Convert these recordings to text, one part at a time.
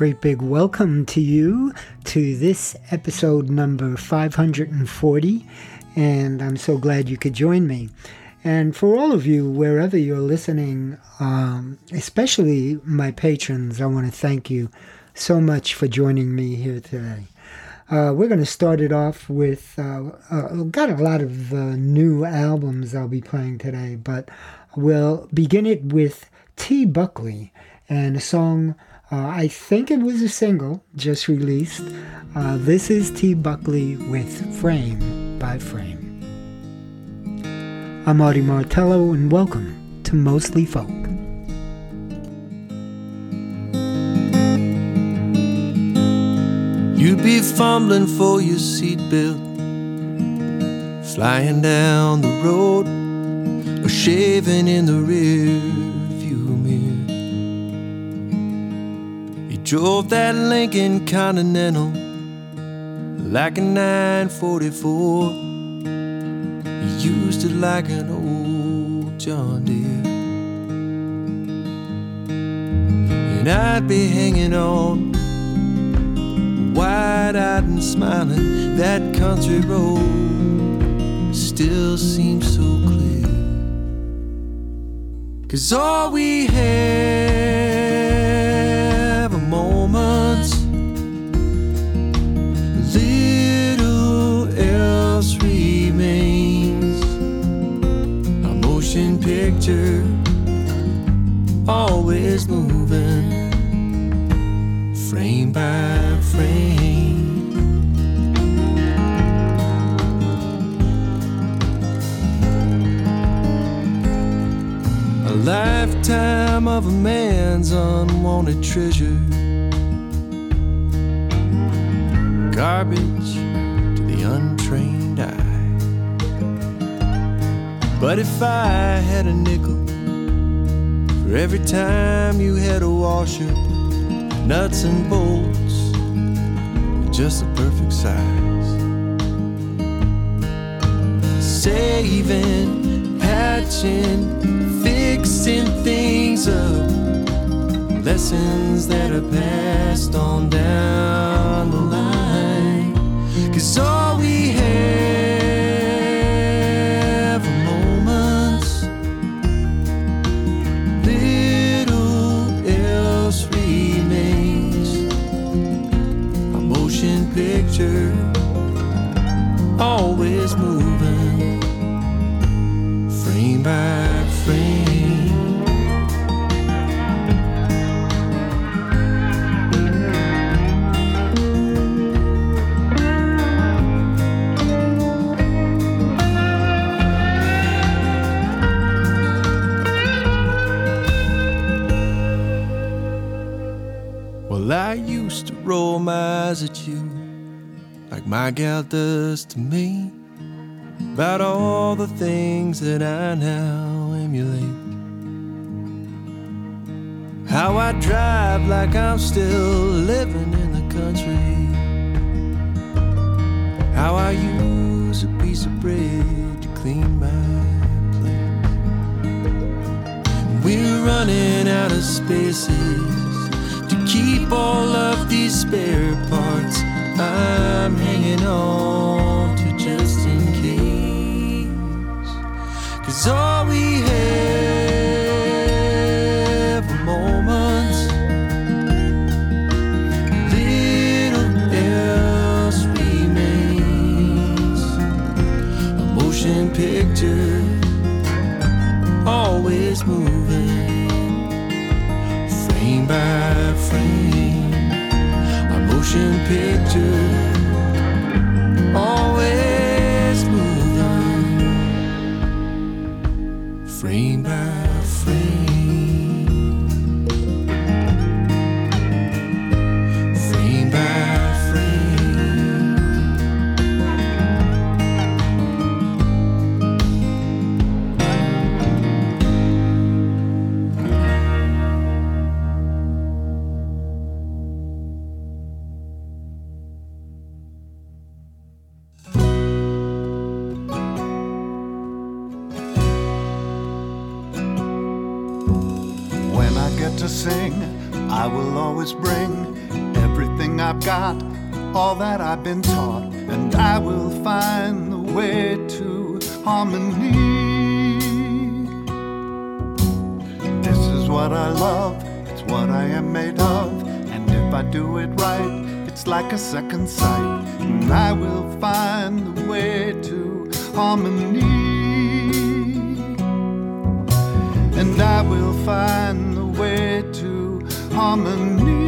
great big welcome to you to this episode number 540. And I'm so glad you could join me. And for all of you, wherever you're listening, um, especially my patrons, I want to thank you so much for joining me here today. Uh, we're going to start it off with, uh, uh, got a lot of uh, new albums I'll be playing today, but we'll begin it with T. Buckley and a song, uh, I think it was a single just released. Uh, this is T. Buckley with Frame by Frame. I'm Artie Martello, and welcome to Mostly Folk. You'd be fumbling for your seatbelt, flying down the road, or shaving in the rear drove that Lincoln Continental like a 944 used it like an old John Deere. And I'd be hanging on, wide eyed and smiling. That country road still seems so clear. Cause all we are moments. Little else remains. A motion picture, always moving, frame by frame. A lifetime of a man's unwanted treasure. Garbage to the untrained eye. But if I had a nickel for every time you had a washer, nuts and bolts, just the perfect size. Saving, patching, fixing things up. Lessons that are passed on down the line. Cause all we have roll my eyes at you like my gal does to me about all the things that I now emulate. How I drive like I'm still living in the country. How I use a piece of bread to clean my plate. We're running out of spaces keep all of these spare parts. I'm hanging on to just in case. Cause all we have picture, like a second sight, and I will find the way to harmony. And I will find the way to harmony.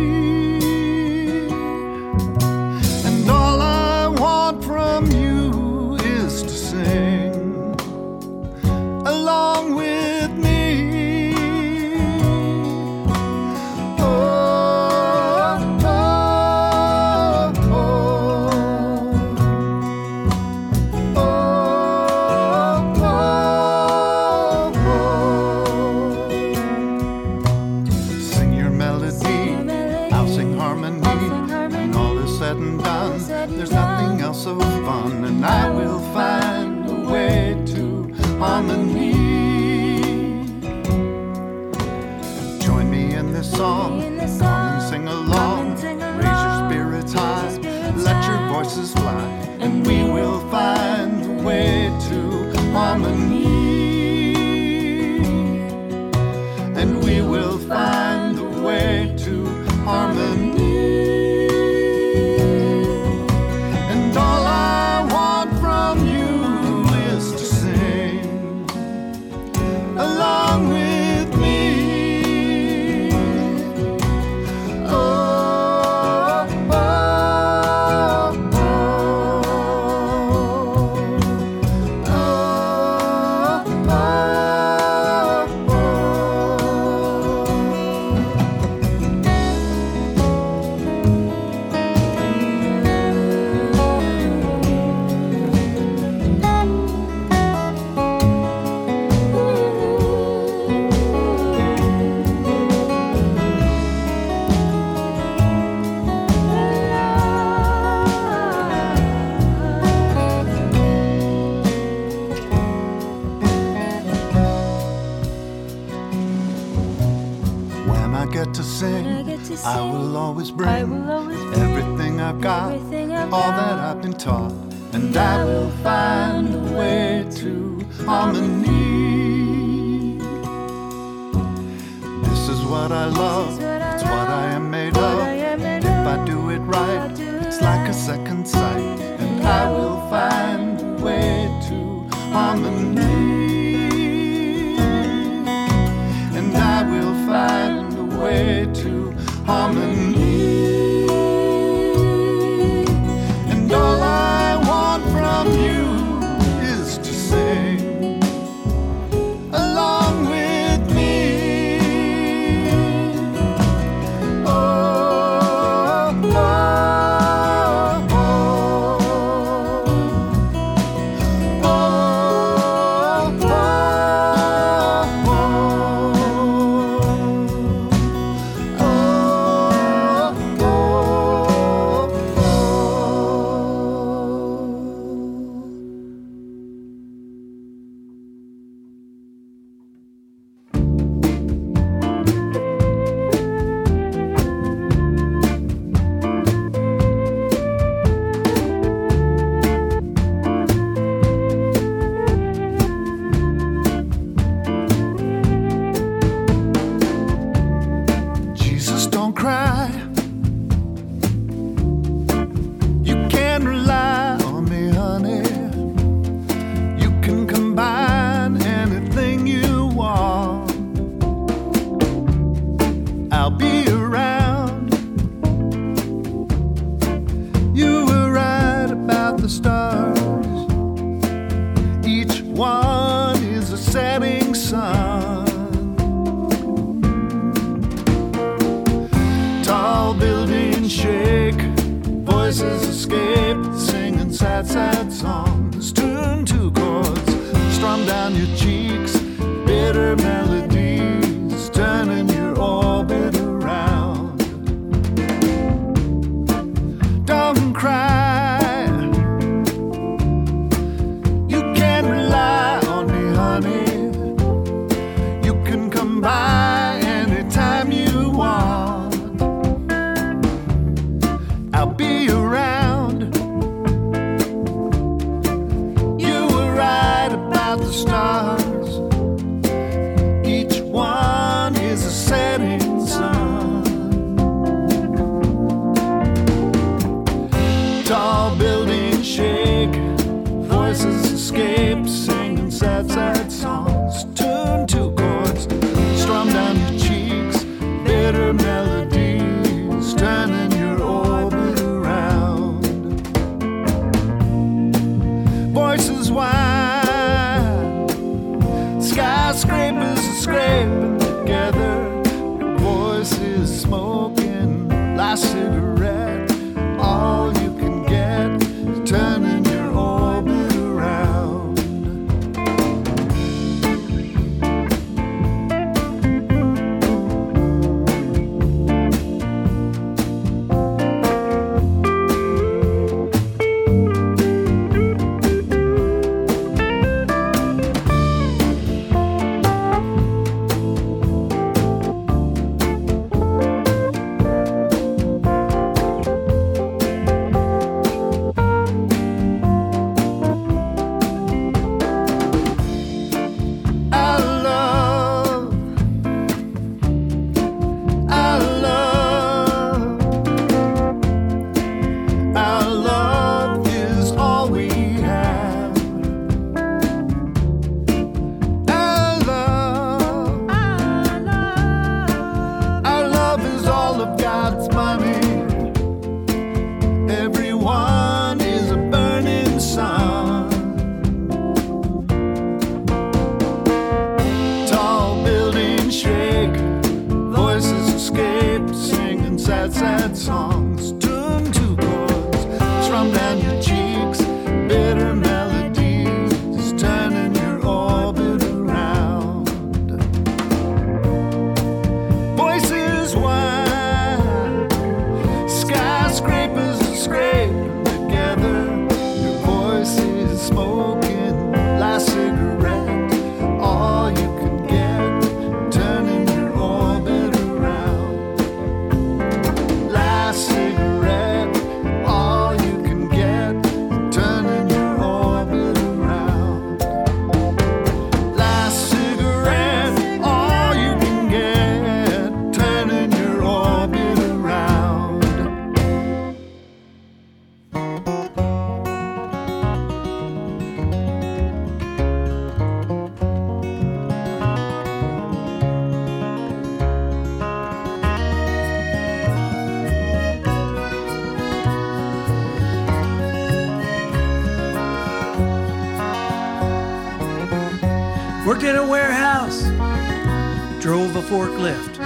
A forklift,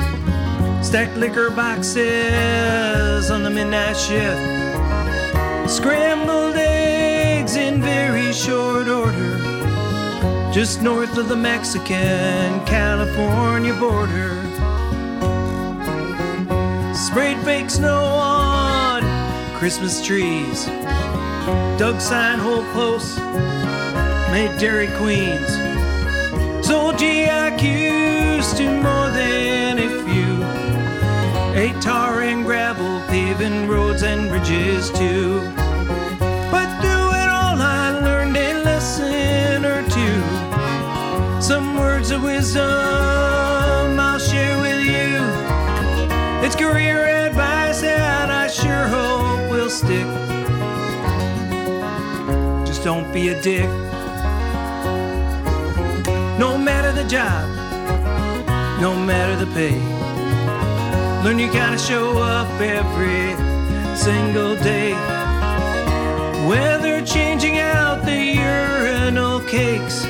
stacked liquor boxes on the midnight shift, scrambled eggs in very short order, just north of the Mexican California border. Sprayed fake snow on Christmas trees, dug sign hole posts, made Dairy Queens. Sold GIQs to more than a few. Ate tar and gravel, paving roads and bridges too. But through it all, I learned a lesson or two. Some words of wisdom I'll share with you. It's career advice that I sure hope will stick. Just don't be a dick. No matter the job, no matter the pay. Learn you gotta show up every single day. Whether changing out the urinal cakes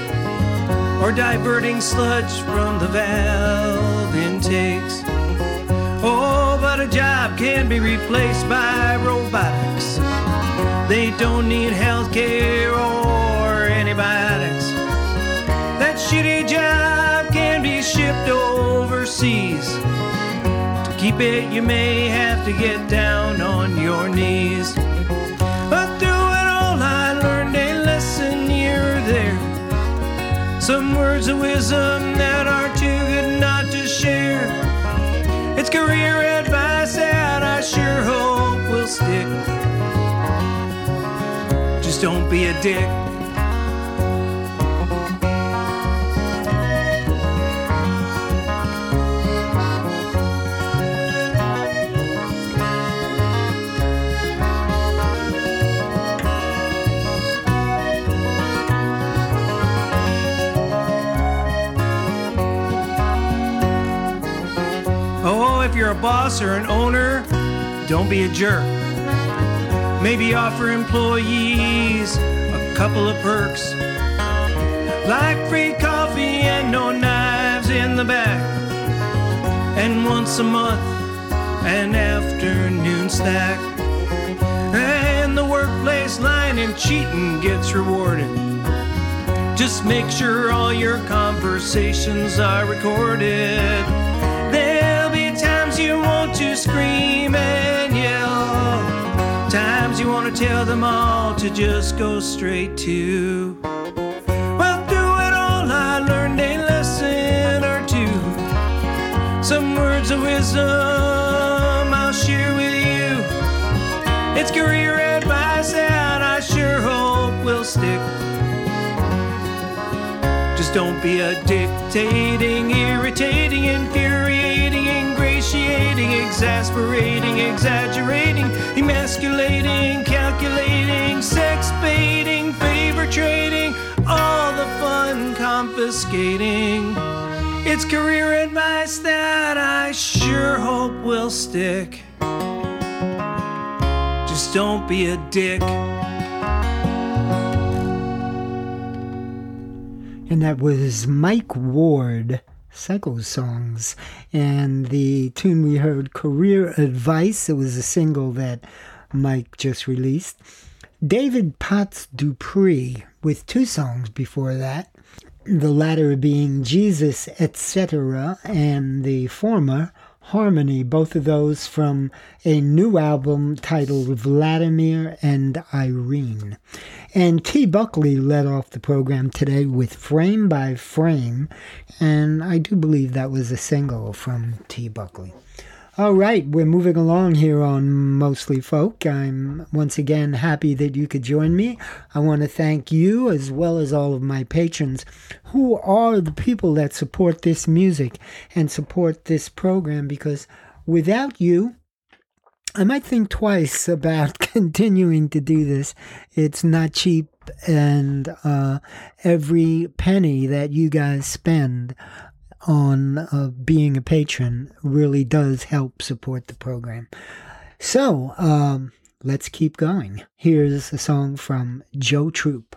or diverting sludge from the valve intakes. Oh, but a job can be replaced by robotics. They don't need healthcare or antibiotics. That shitty job overseas. To keep it, you may have to get down on your knees. But through it all, I learned a lesson here or there. Some words of wisdom that are too good not to share. It's career advice that I sure hope will stick. Just don't be a dick. Boss or an owner, don't be a jerk. Maybe offer employees a couple of perks, like free coffee and no knives in the back, and once a month an afternoon snack. And the workplace lying and cheating gets rewarded. Just make sure all your conversations are recorded. Times you want to scream and yell, times you want to tell them all to just go straight to. Well, through it all, I learned a lesson or two. Some words of wisdom I'll share with you. It's career advice that I sure hope will stick. Just don't be a dictating, irritating, infuriating, exasperating, exaggerating, emasculating, calculating, sex baiting, favor trading, all the fun confiscating. It's career advice that I sure hope will stick. Just don't be a dick. And that was Mike Ward, Psycho Songs. And the tune we heard, Career Advice, it was a single that Mike just released. David Potts Dupree with two songs before that. The latter being Jesus, etc., and the former Harmony, both of those from a new album titled Vladimir and Irene. And T. Buckley led off the program today with Frame by Frame, and I do believe that was a single from T. Buckley. All right, we're moving along here on Mostly Folk. I'm once again happy that you could join me. I want to thank you as well as all of my patrons who are the people that support this music and support this program because without you, I might think twice about continuing to do this. It's not cheap, and uh, every penny that you guys spend on uh, being a patron really does help support the program. So um, let's keep going. Here's a song from Joe Troop.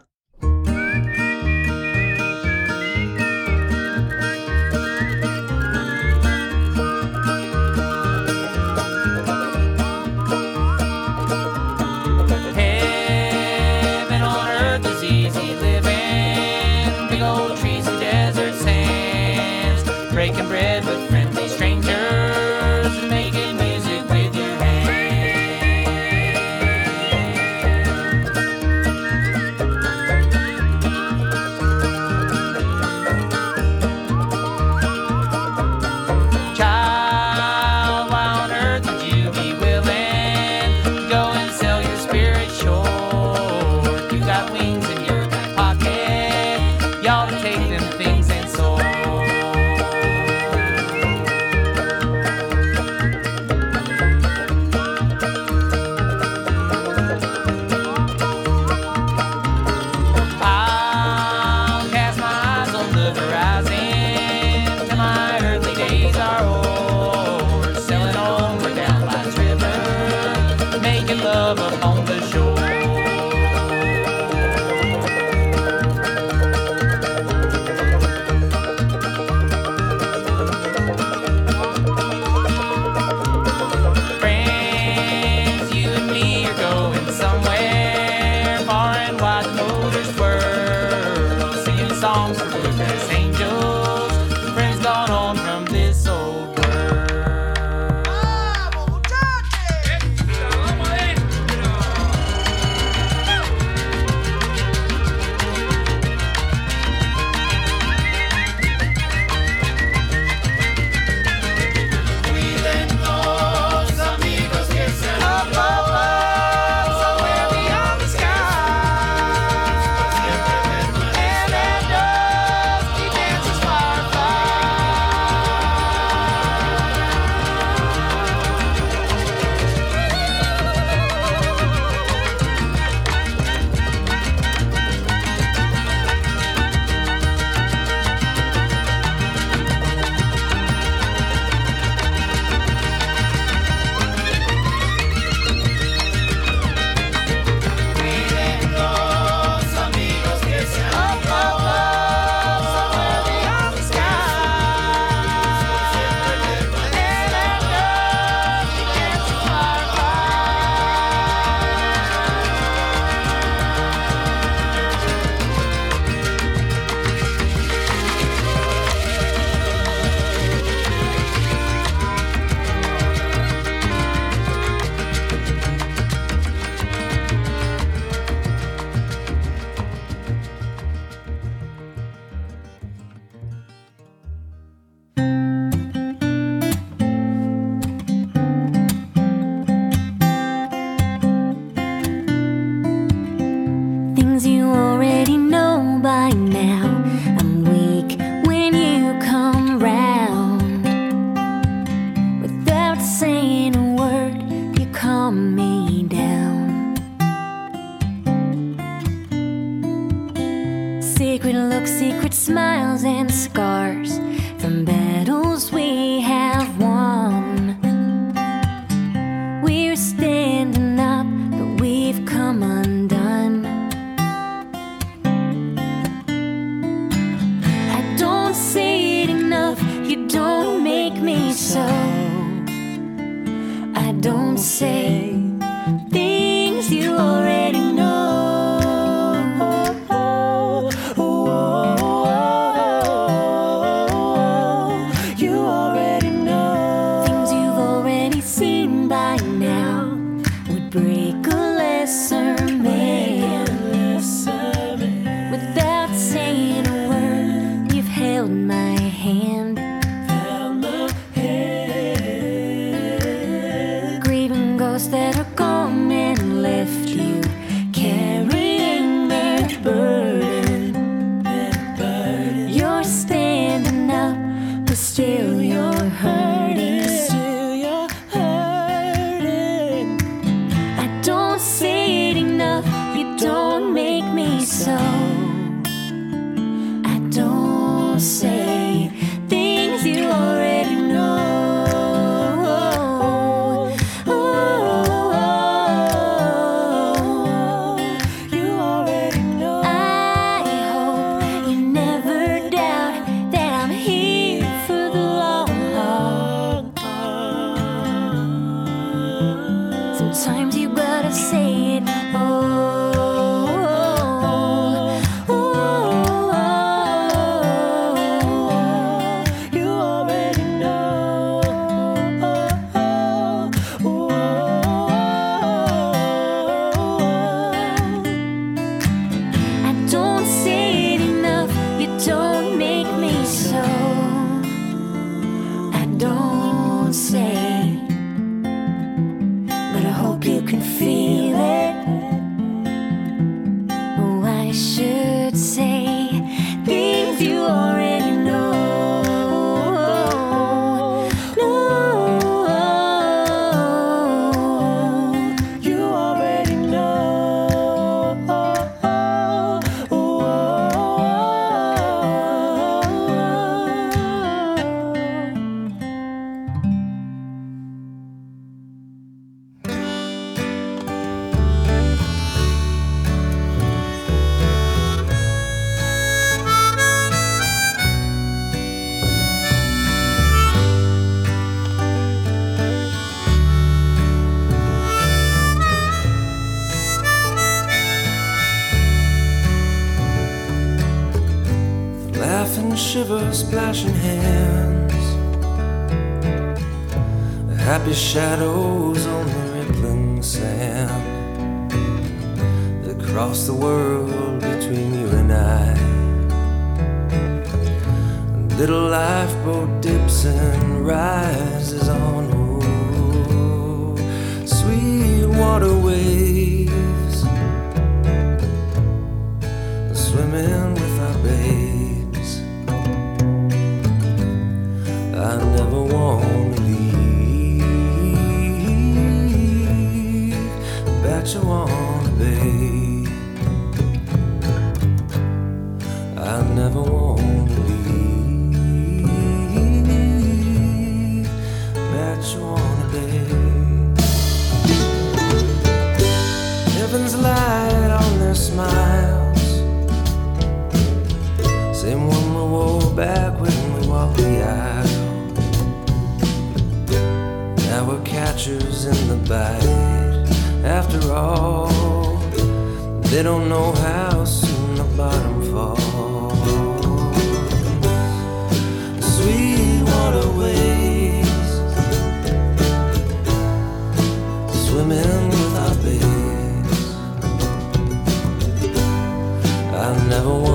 Never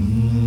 on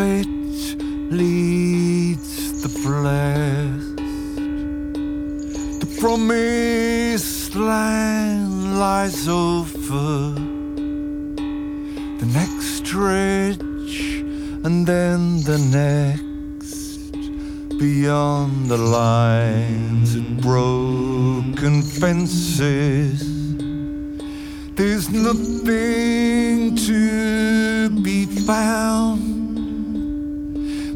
Prophet leads the blessed. The promised land lies over the next stretch and then the next beyond the lines of broken fences. There's nothing to be found,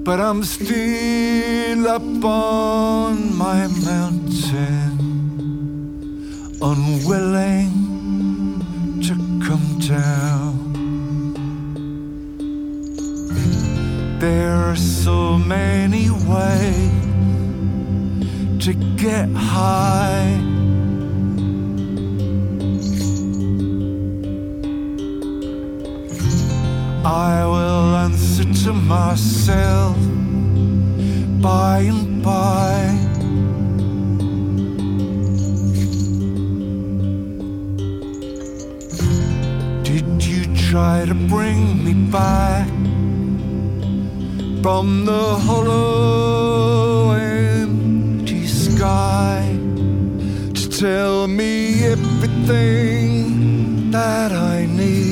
but I'm still up on my mountain, unwilling to come down. There are so many ways to get high. I will answer to myself by and by. Did you try to bring me back? from the hollow empty sky to tell me everything that I need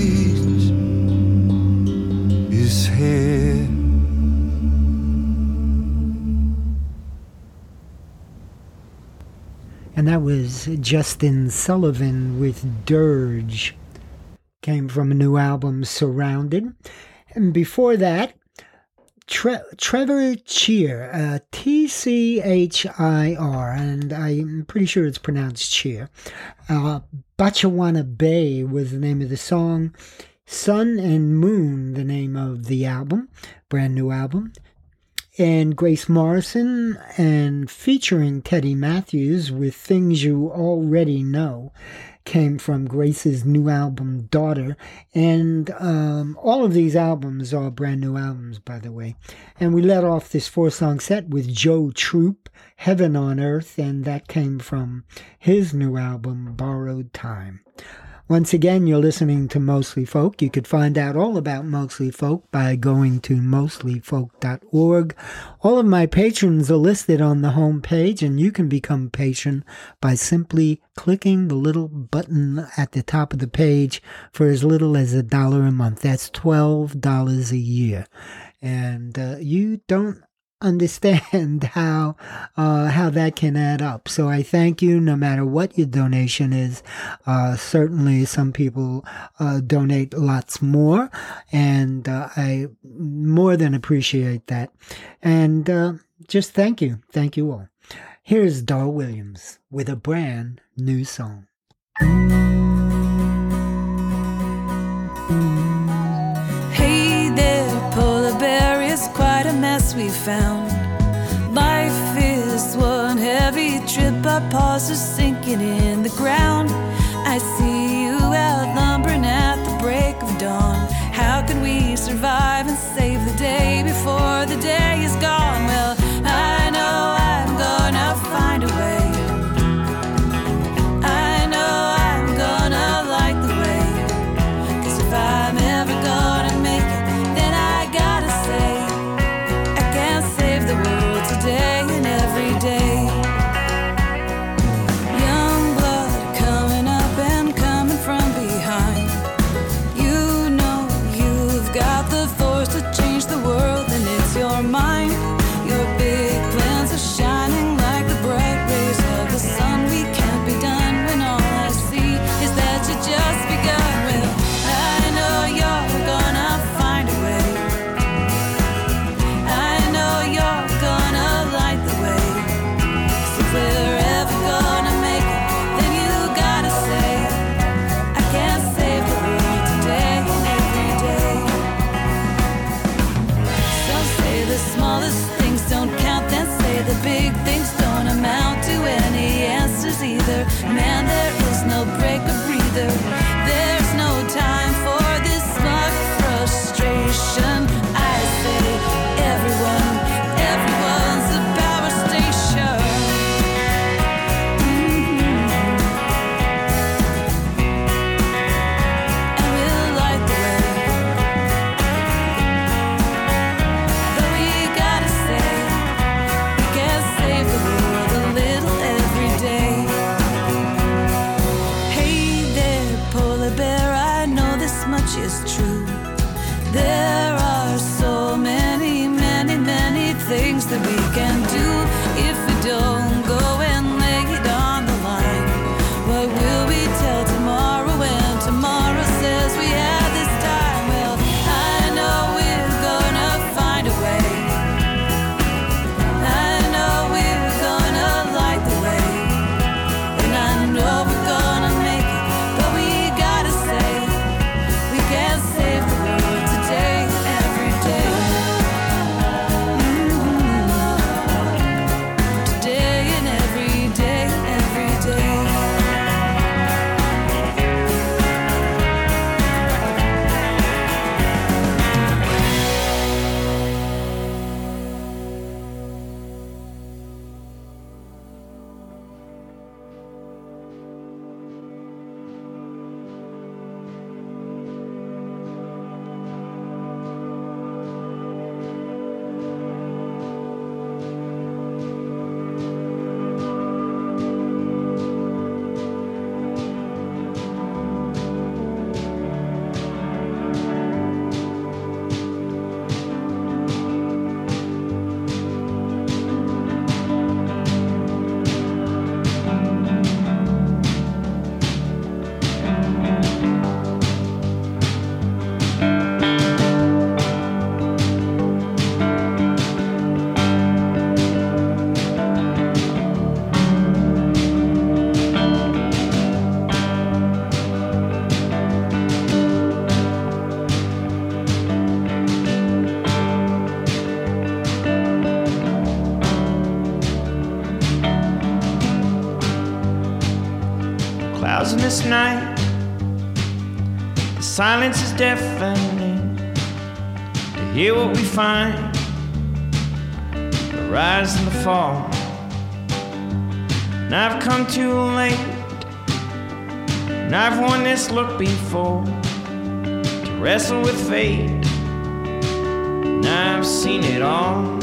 that was Justin Sullivan with Dirge. Came from a new album, Surrounded. And before that, Tre- Trevor Tchir, uh, T C H I R, and I'm pretty sure it's pronounced Cheer. Uh, Batchawana Bay was the name of the song. Sun and Moon, the name of the album, brand new album. And Grace Morrison, and featuring Teddy Matthews with Things You Already Know. came from Grace's new album, Daughter. And um, all of these albums are brand new albums, by the way. And we let off this four song set with Joe Troop, Heaven on Earth, and that came from his new album, Borrowed Time. Once again, you're listening to Mostly Folk. You could find out all about Mostly Folk by going to mostlyfolk.org. All of my patrons are listed on the home page, and you can become a patron by simply clicking the little button at the top of the page for as little as a dollar a month. That's $12 a year. And uh, you don't understand how uh, how that can add up. So I thank you, no matter what your donation is. Uh, certainly, some people uh, donate lots more, and uh, I more than appreciate that. And uh, just thank you, thank you all. Here's Dar Williams with a brand new song. We found. Life is one heavy trip, our paws are sinking in the ground. I see The silence is deafening to hear what we find the rise and the fall. And I've come too late, and I've worn this look before to wrestle with fate. And I've seen it all.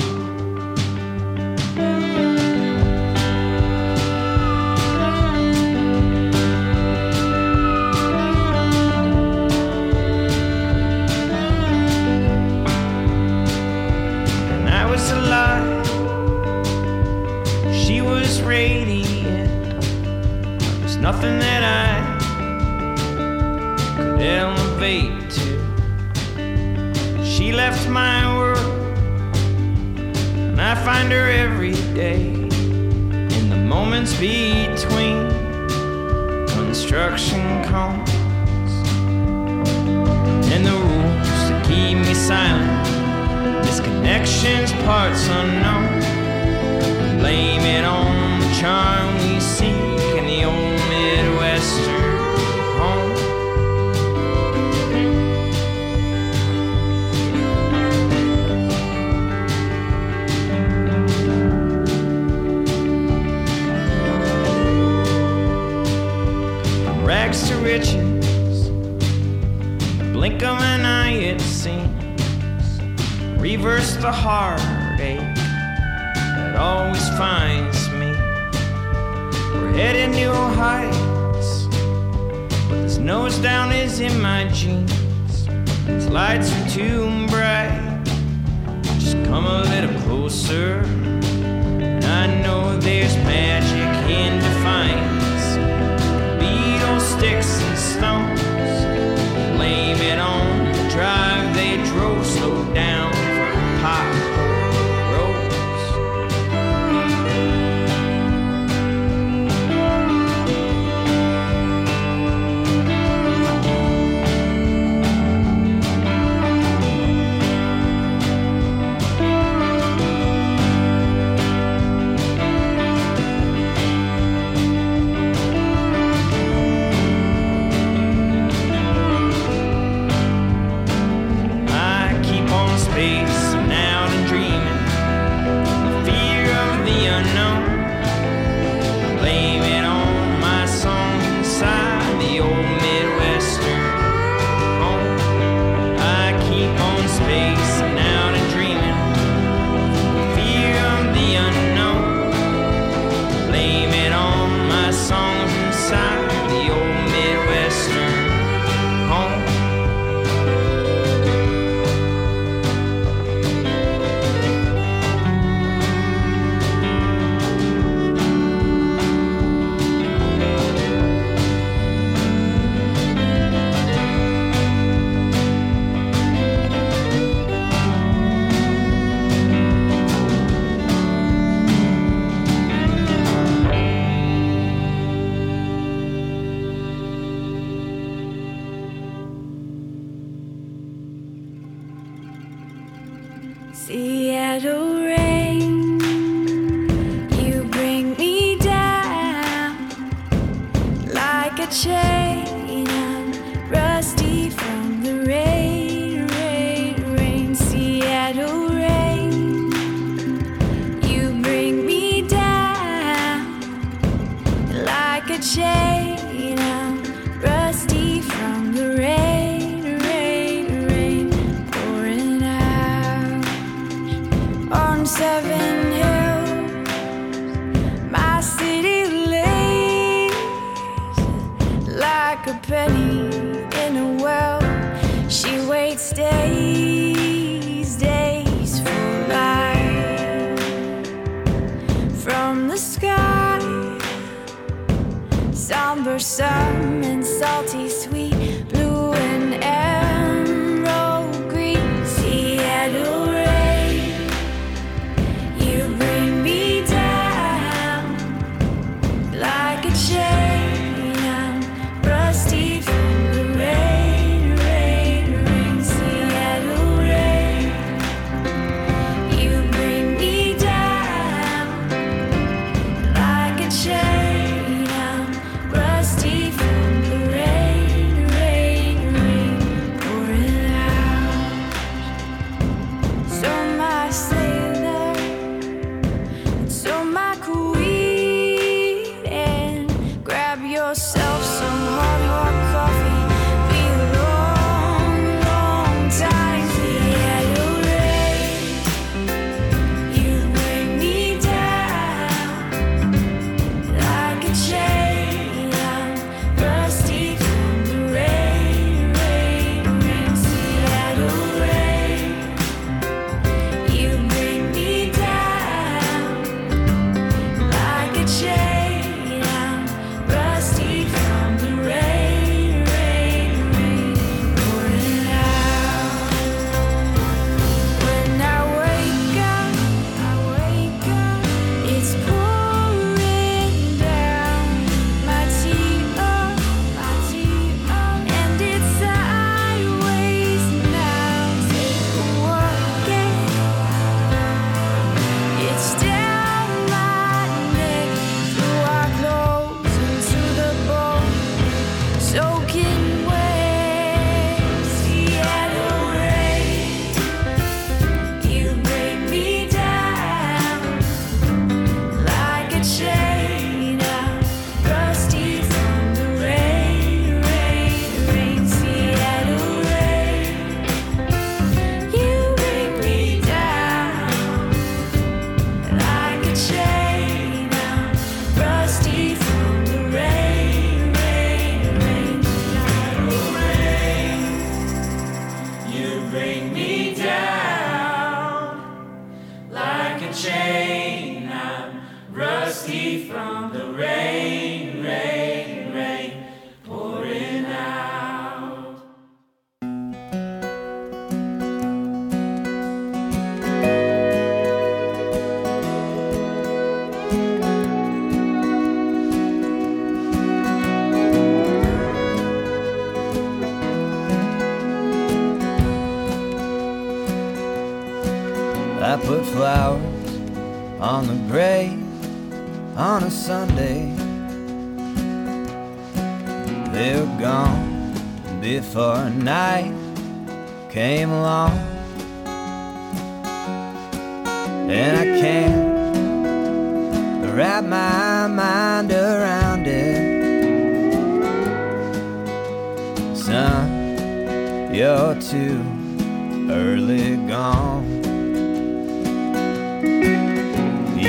Seven Hills, my city lays like a penny in a well. She waits days, days for from the sky, somber sun.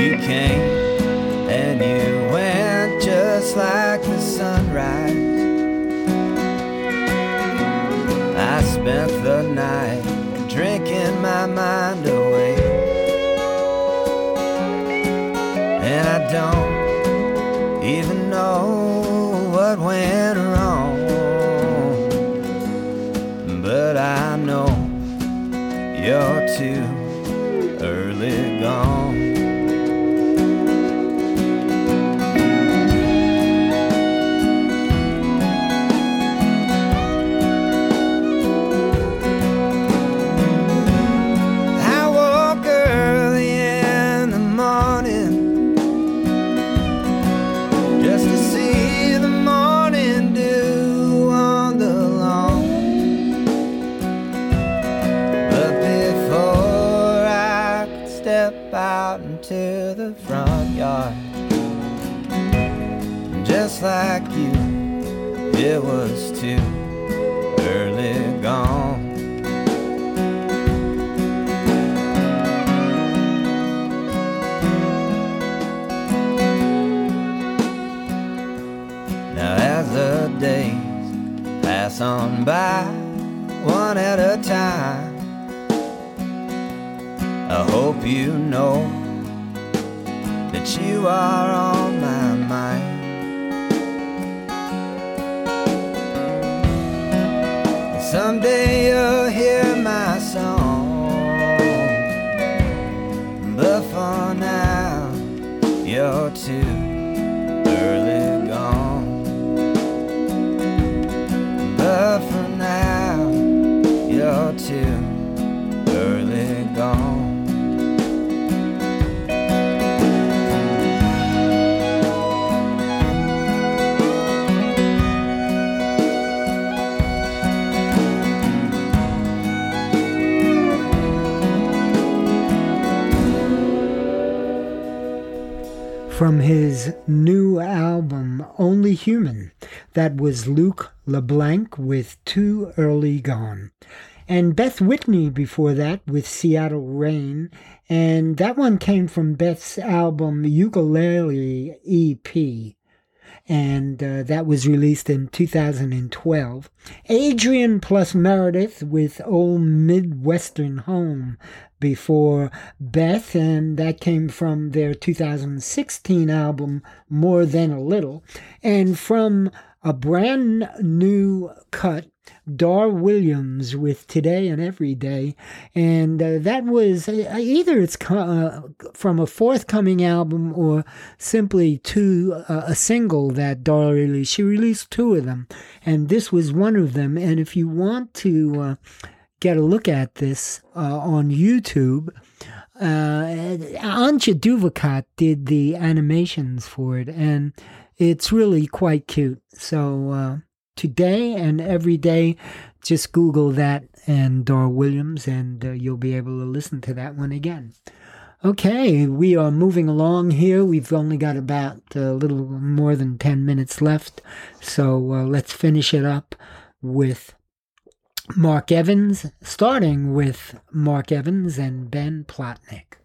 You came and you went just like the sunrise. I spent the night drinking my mind away. Like you, it was too early gone. Now as the days pass on by, one at a time, I hope you know that you are on my Someday you'll hear my song, but for now you're too early gone. But for now, you're too early gone. From his new album Only Human. That was Luke LeBlanc with Too Early Gone. And Beth Whitney before that with Seattle Rain. And that one came from Beth's album Ukulele EP. And uh, that was released in 2012. Adrian plus Meredith with Old Midwestern Home before Beth, and that came from their 2016 album More Than a Little. And from a brand new cut, Dar Williams with Today and Every Day. And uh, that was uh, either it's uh, from a forthcoming album or simply to uh, a single that Dar released. She released two of them, and this was one of them. And if you want to uh, get a look at this uh, on YouTube, uh, Anja Duvakat did the animations for it, and it's really quite cute. So uh, today and every day, just Google that and Dar Williams, and uh, you'll be able to listen to that one again. Okay, we are moving along here. We've only got about a little more than 10 minutes left, so uh, let's finish it up with Mark Evans, starting with Mark Evans and Ben Plotnick.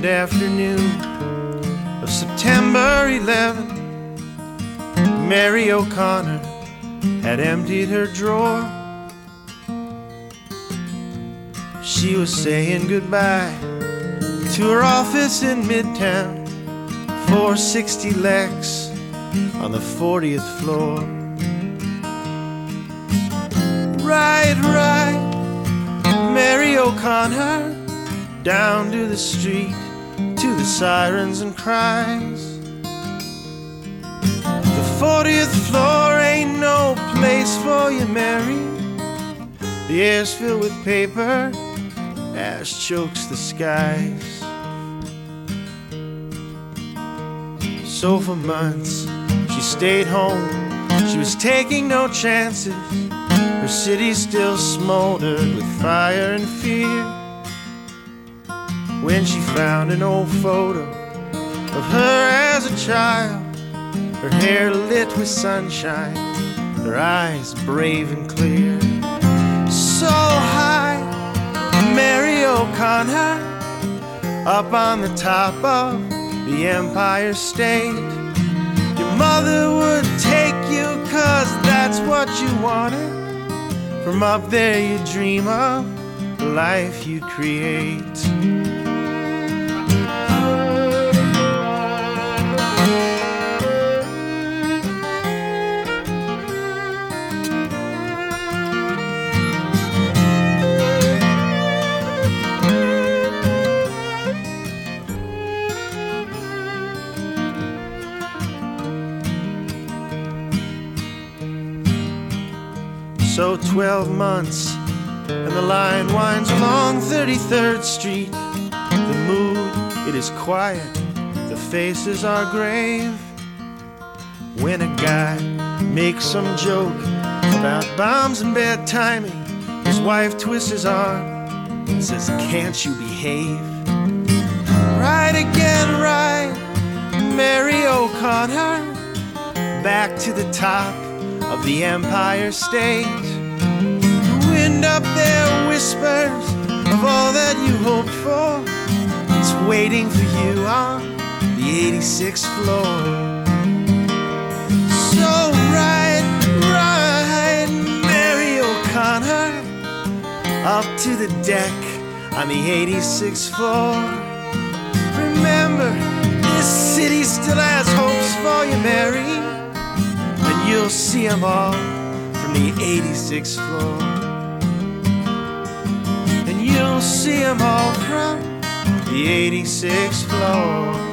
Mid afternoon of September 11, Mary O'Connor had emptied her drawer. She was saying goodbye to her office in Midtown, 460 Lex on the 40th floor. Right, right, Mary O'Connor, down to the street, to the sirens and cries. The 40th floor ain't no place for you, Mary. The air's filled with paper, ash chokes the skies. So for months, she stayed home. She was taking no chances. Her city still smoldered with fire and fear. When she found an old photo of her as a child, her hair lit with sunshine, her eyes brave and clear. So high, Mary O'Connor, up on the top of the Empire State. Your mother would take you cause that's what you wanted. From up there you dream of the life you create. So 12 months, and the line winds along 33rd Street. The mood, it is quiet, the faces are grave. When a guy makes some joke about bombs and bad timing, his wife twists his arm and says, Can't you behave? Right again, right, Mary O'Connor, back to the top of the Empire State. Up there whispers of all that you hoped for. It's waiting for you on the 86th floor. So right, right, Mary O'Connor, up to the deck on the 86th floor. Remember, this city still has hopes for you, Mary and you'll see them all from the 86th floor. See them all from the 86th floor.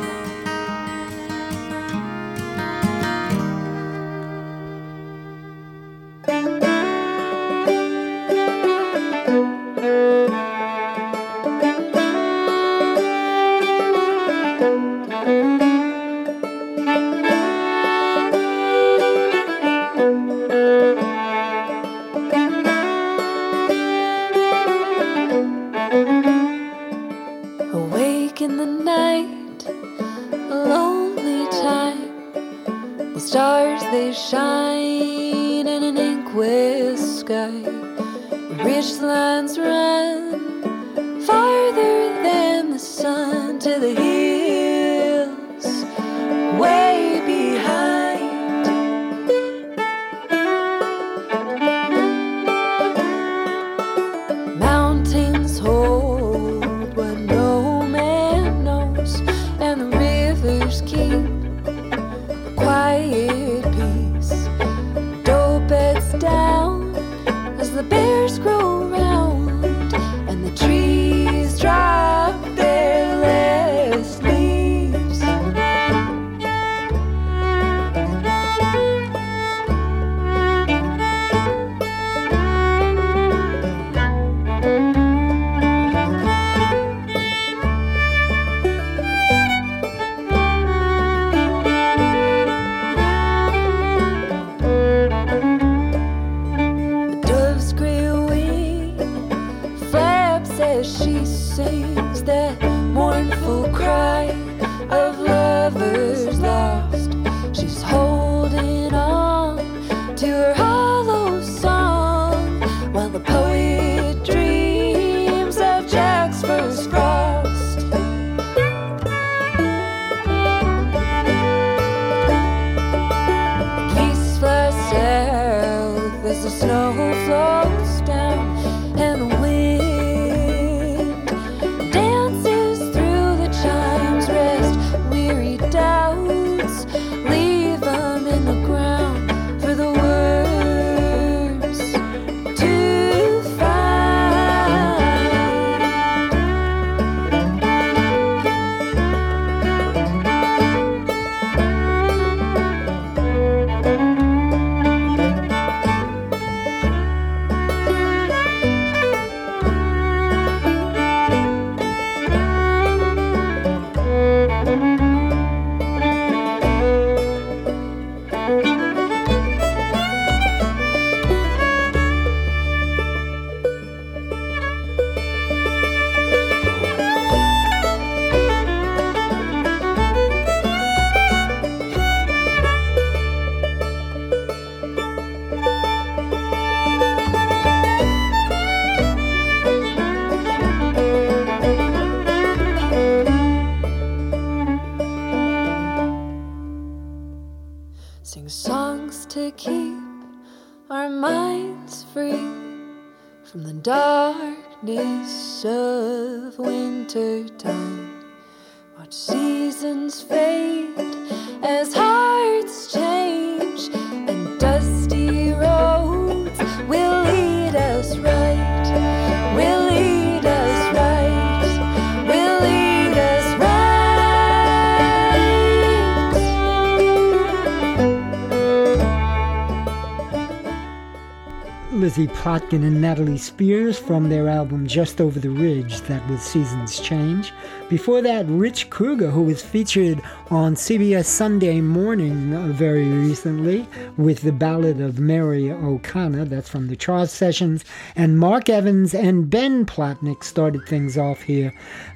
And Natalie Spears from their album Just Over the Ridge, that was Seasons Change. Before that, Rich Krueger, who was featured on CBS Sunday Morning uh, very recently with the ballad of Mary O'Connor, that's from the Charles Sessions. And Mark Evans and Ben Plotnick started things off here,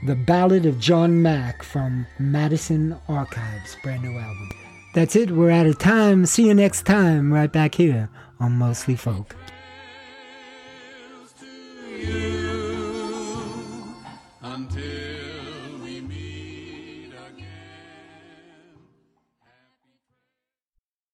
the ballad of John Mack from Madison Archives, brand new album. That's it, we're out of time. See you next time, right back here on Mostly Folk you until.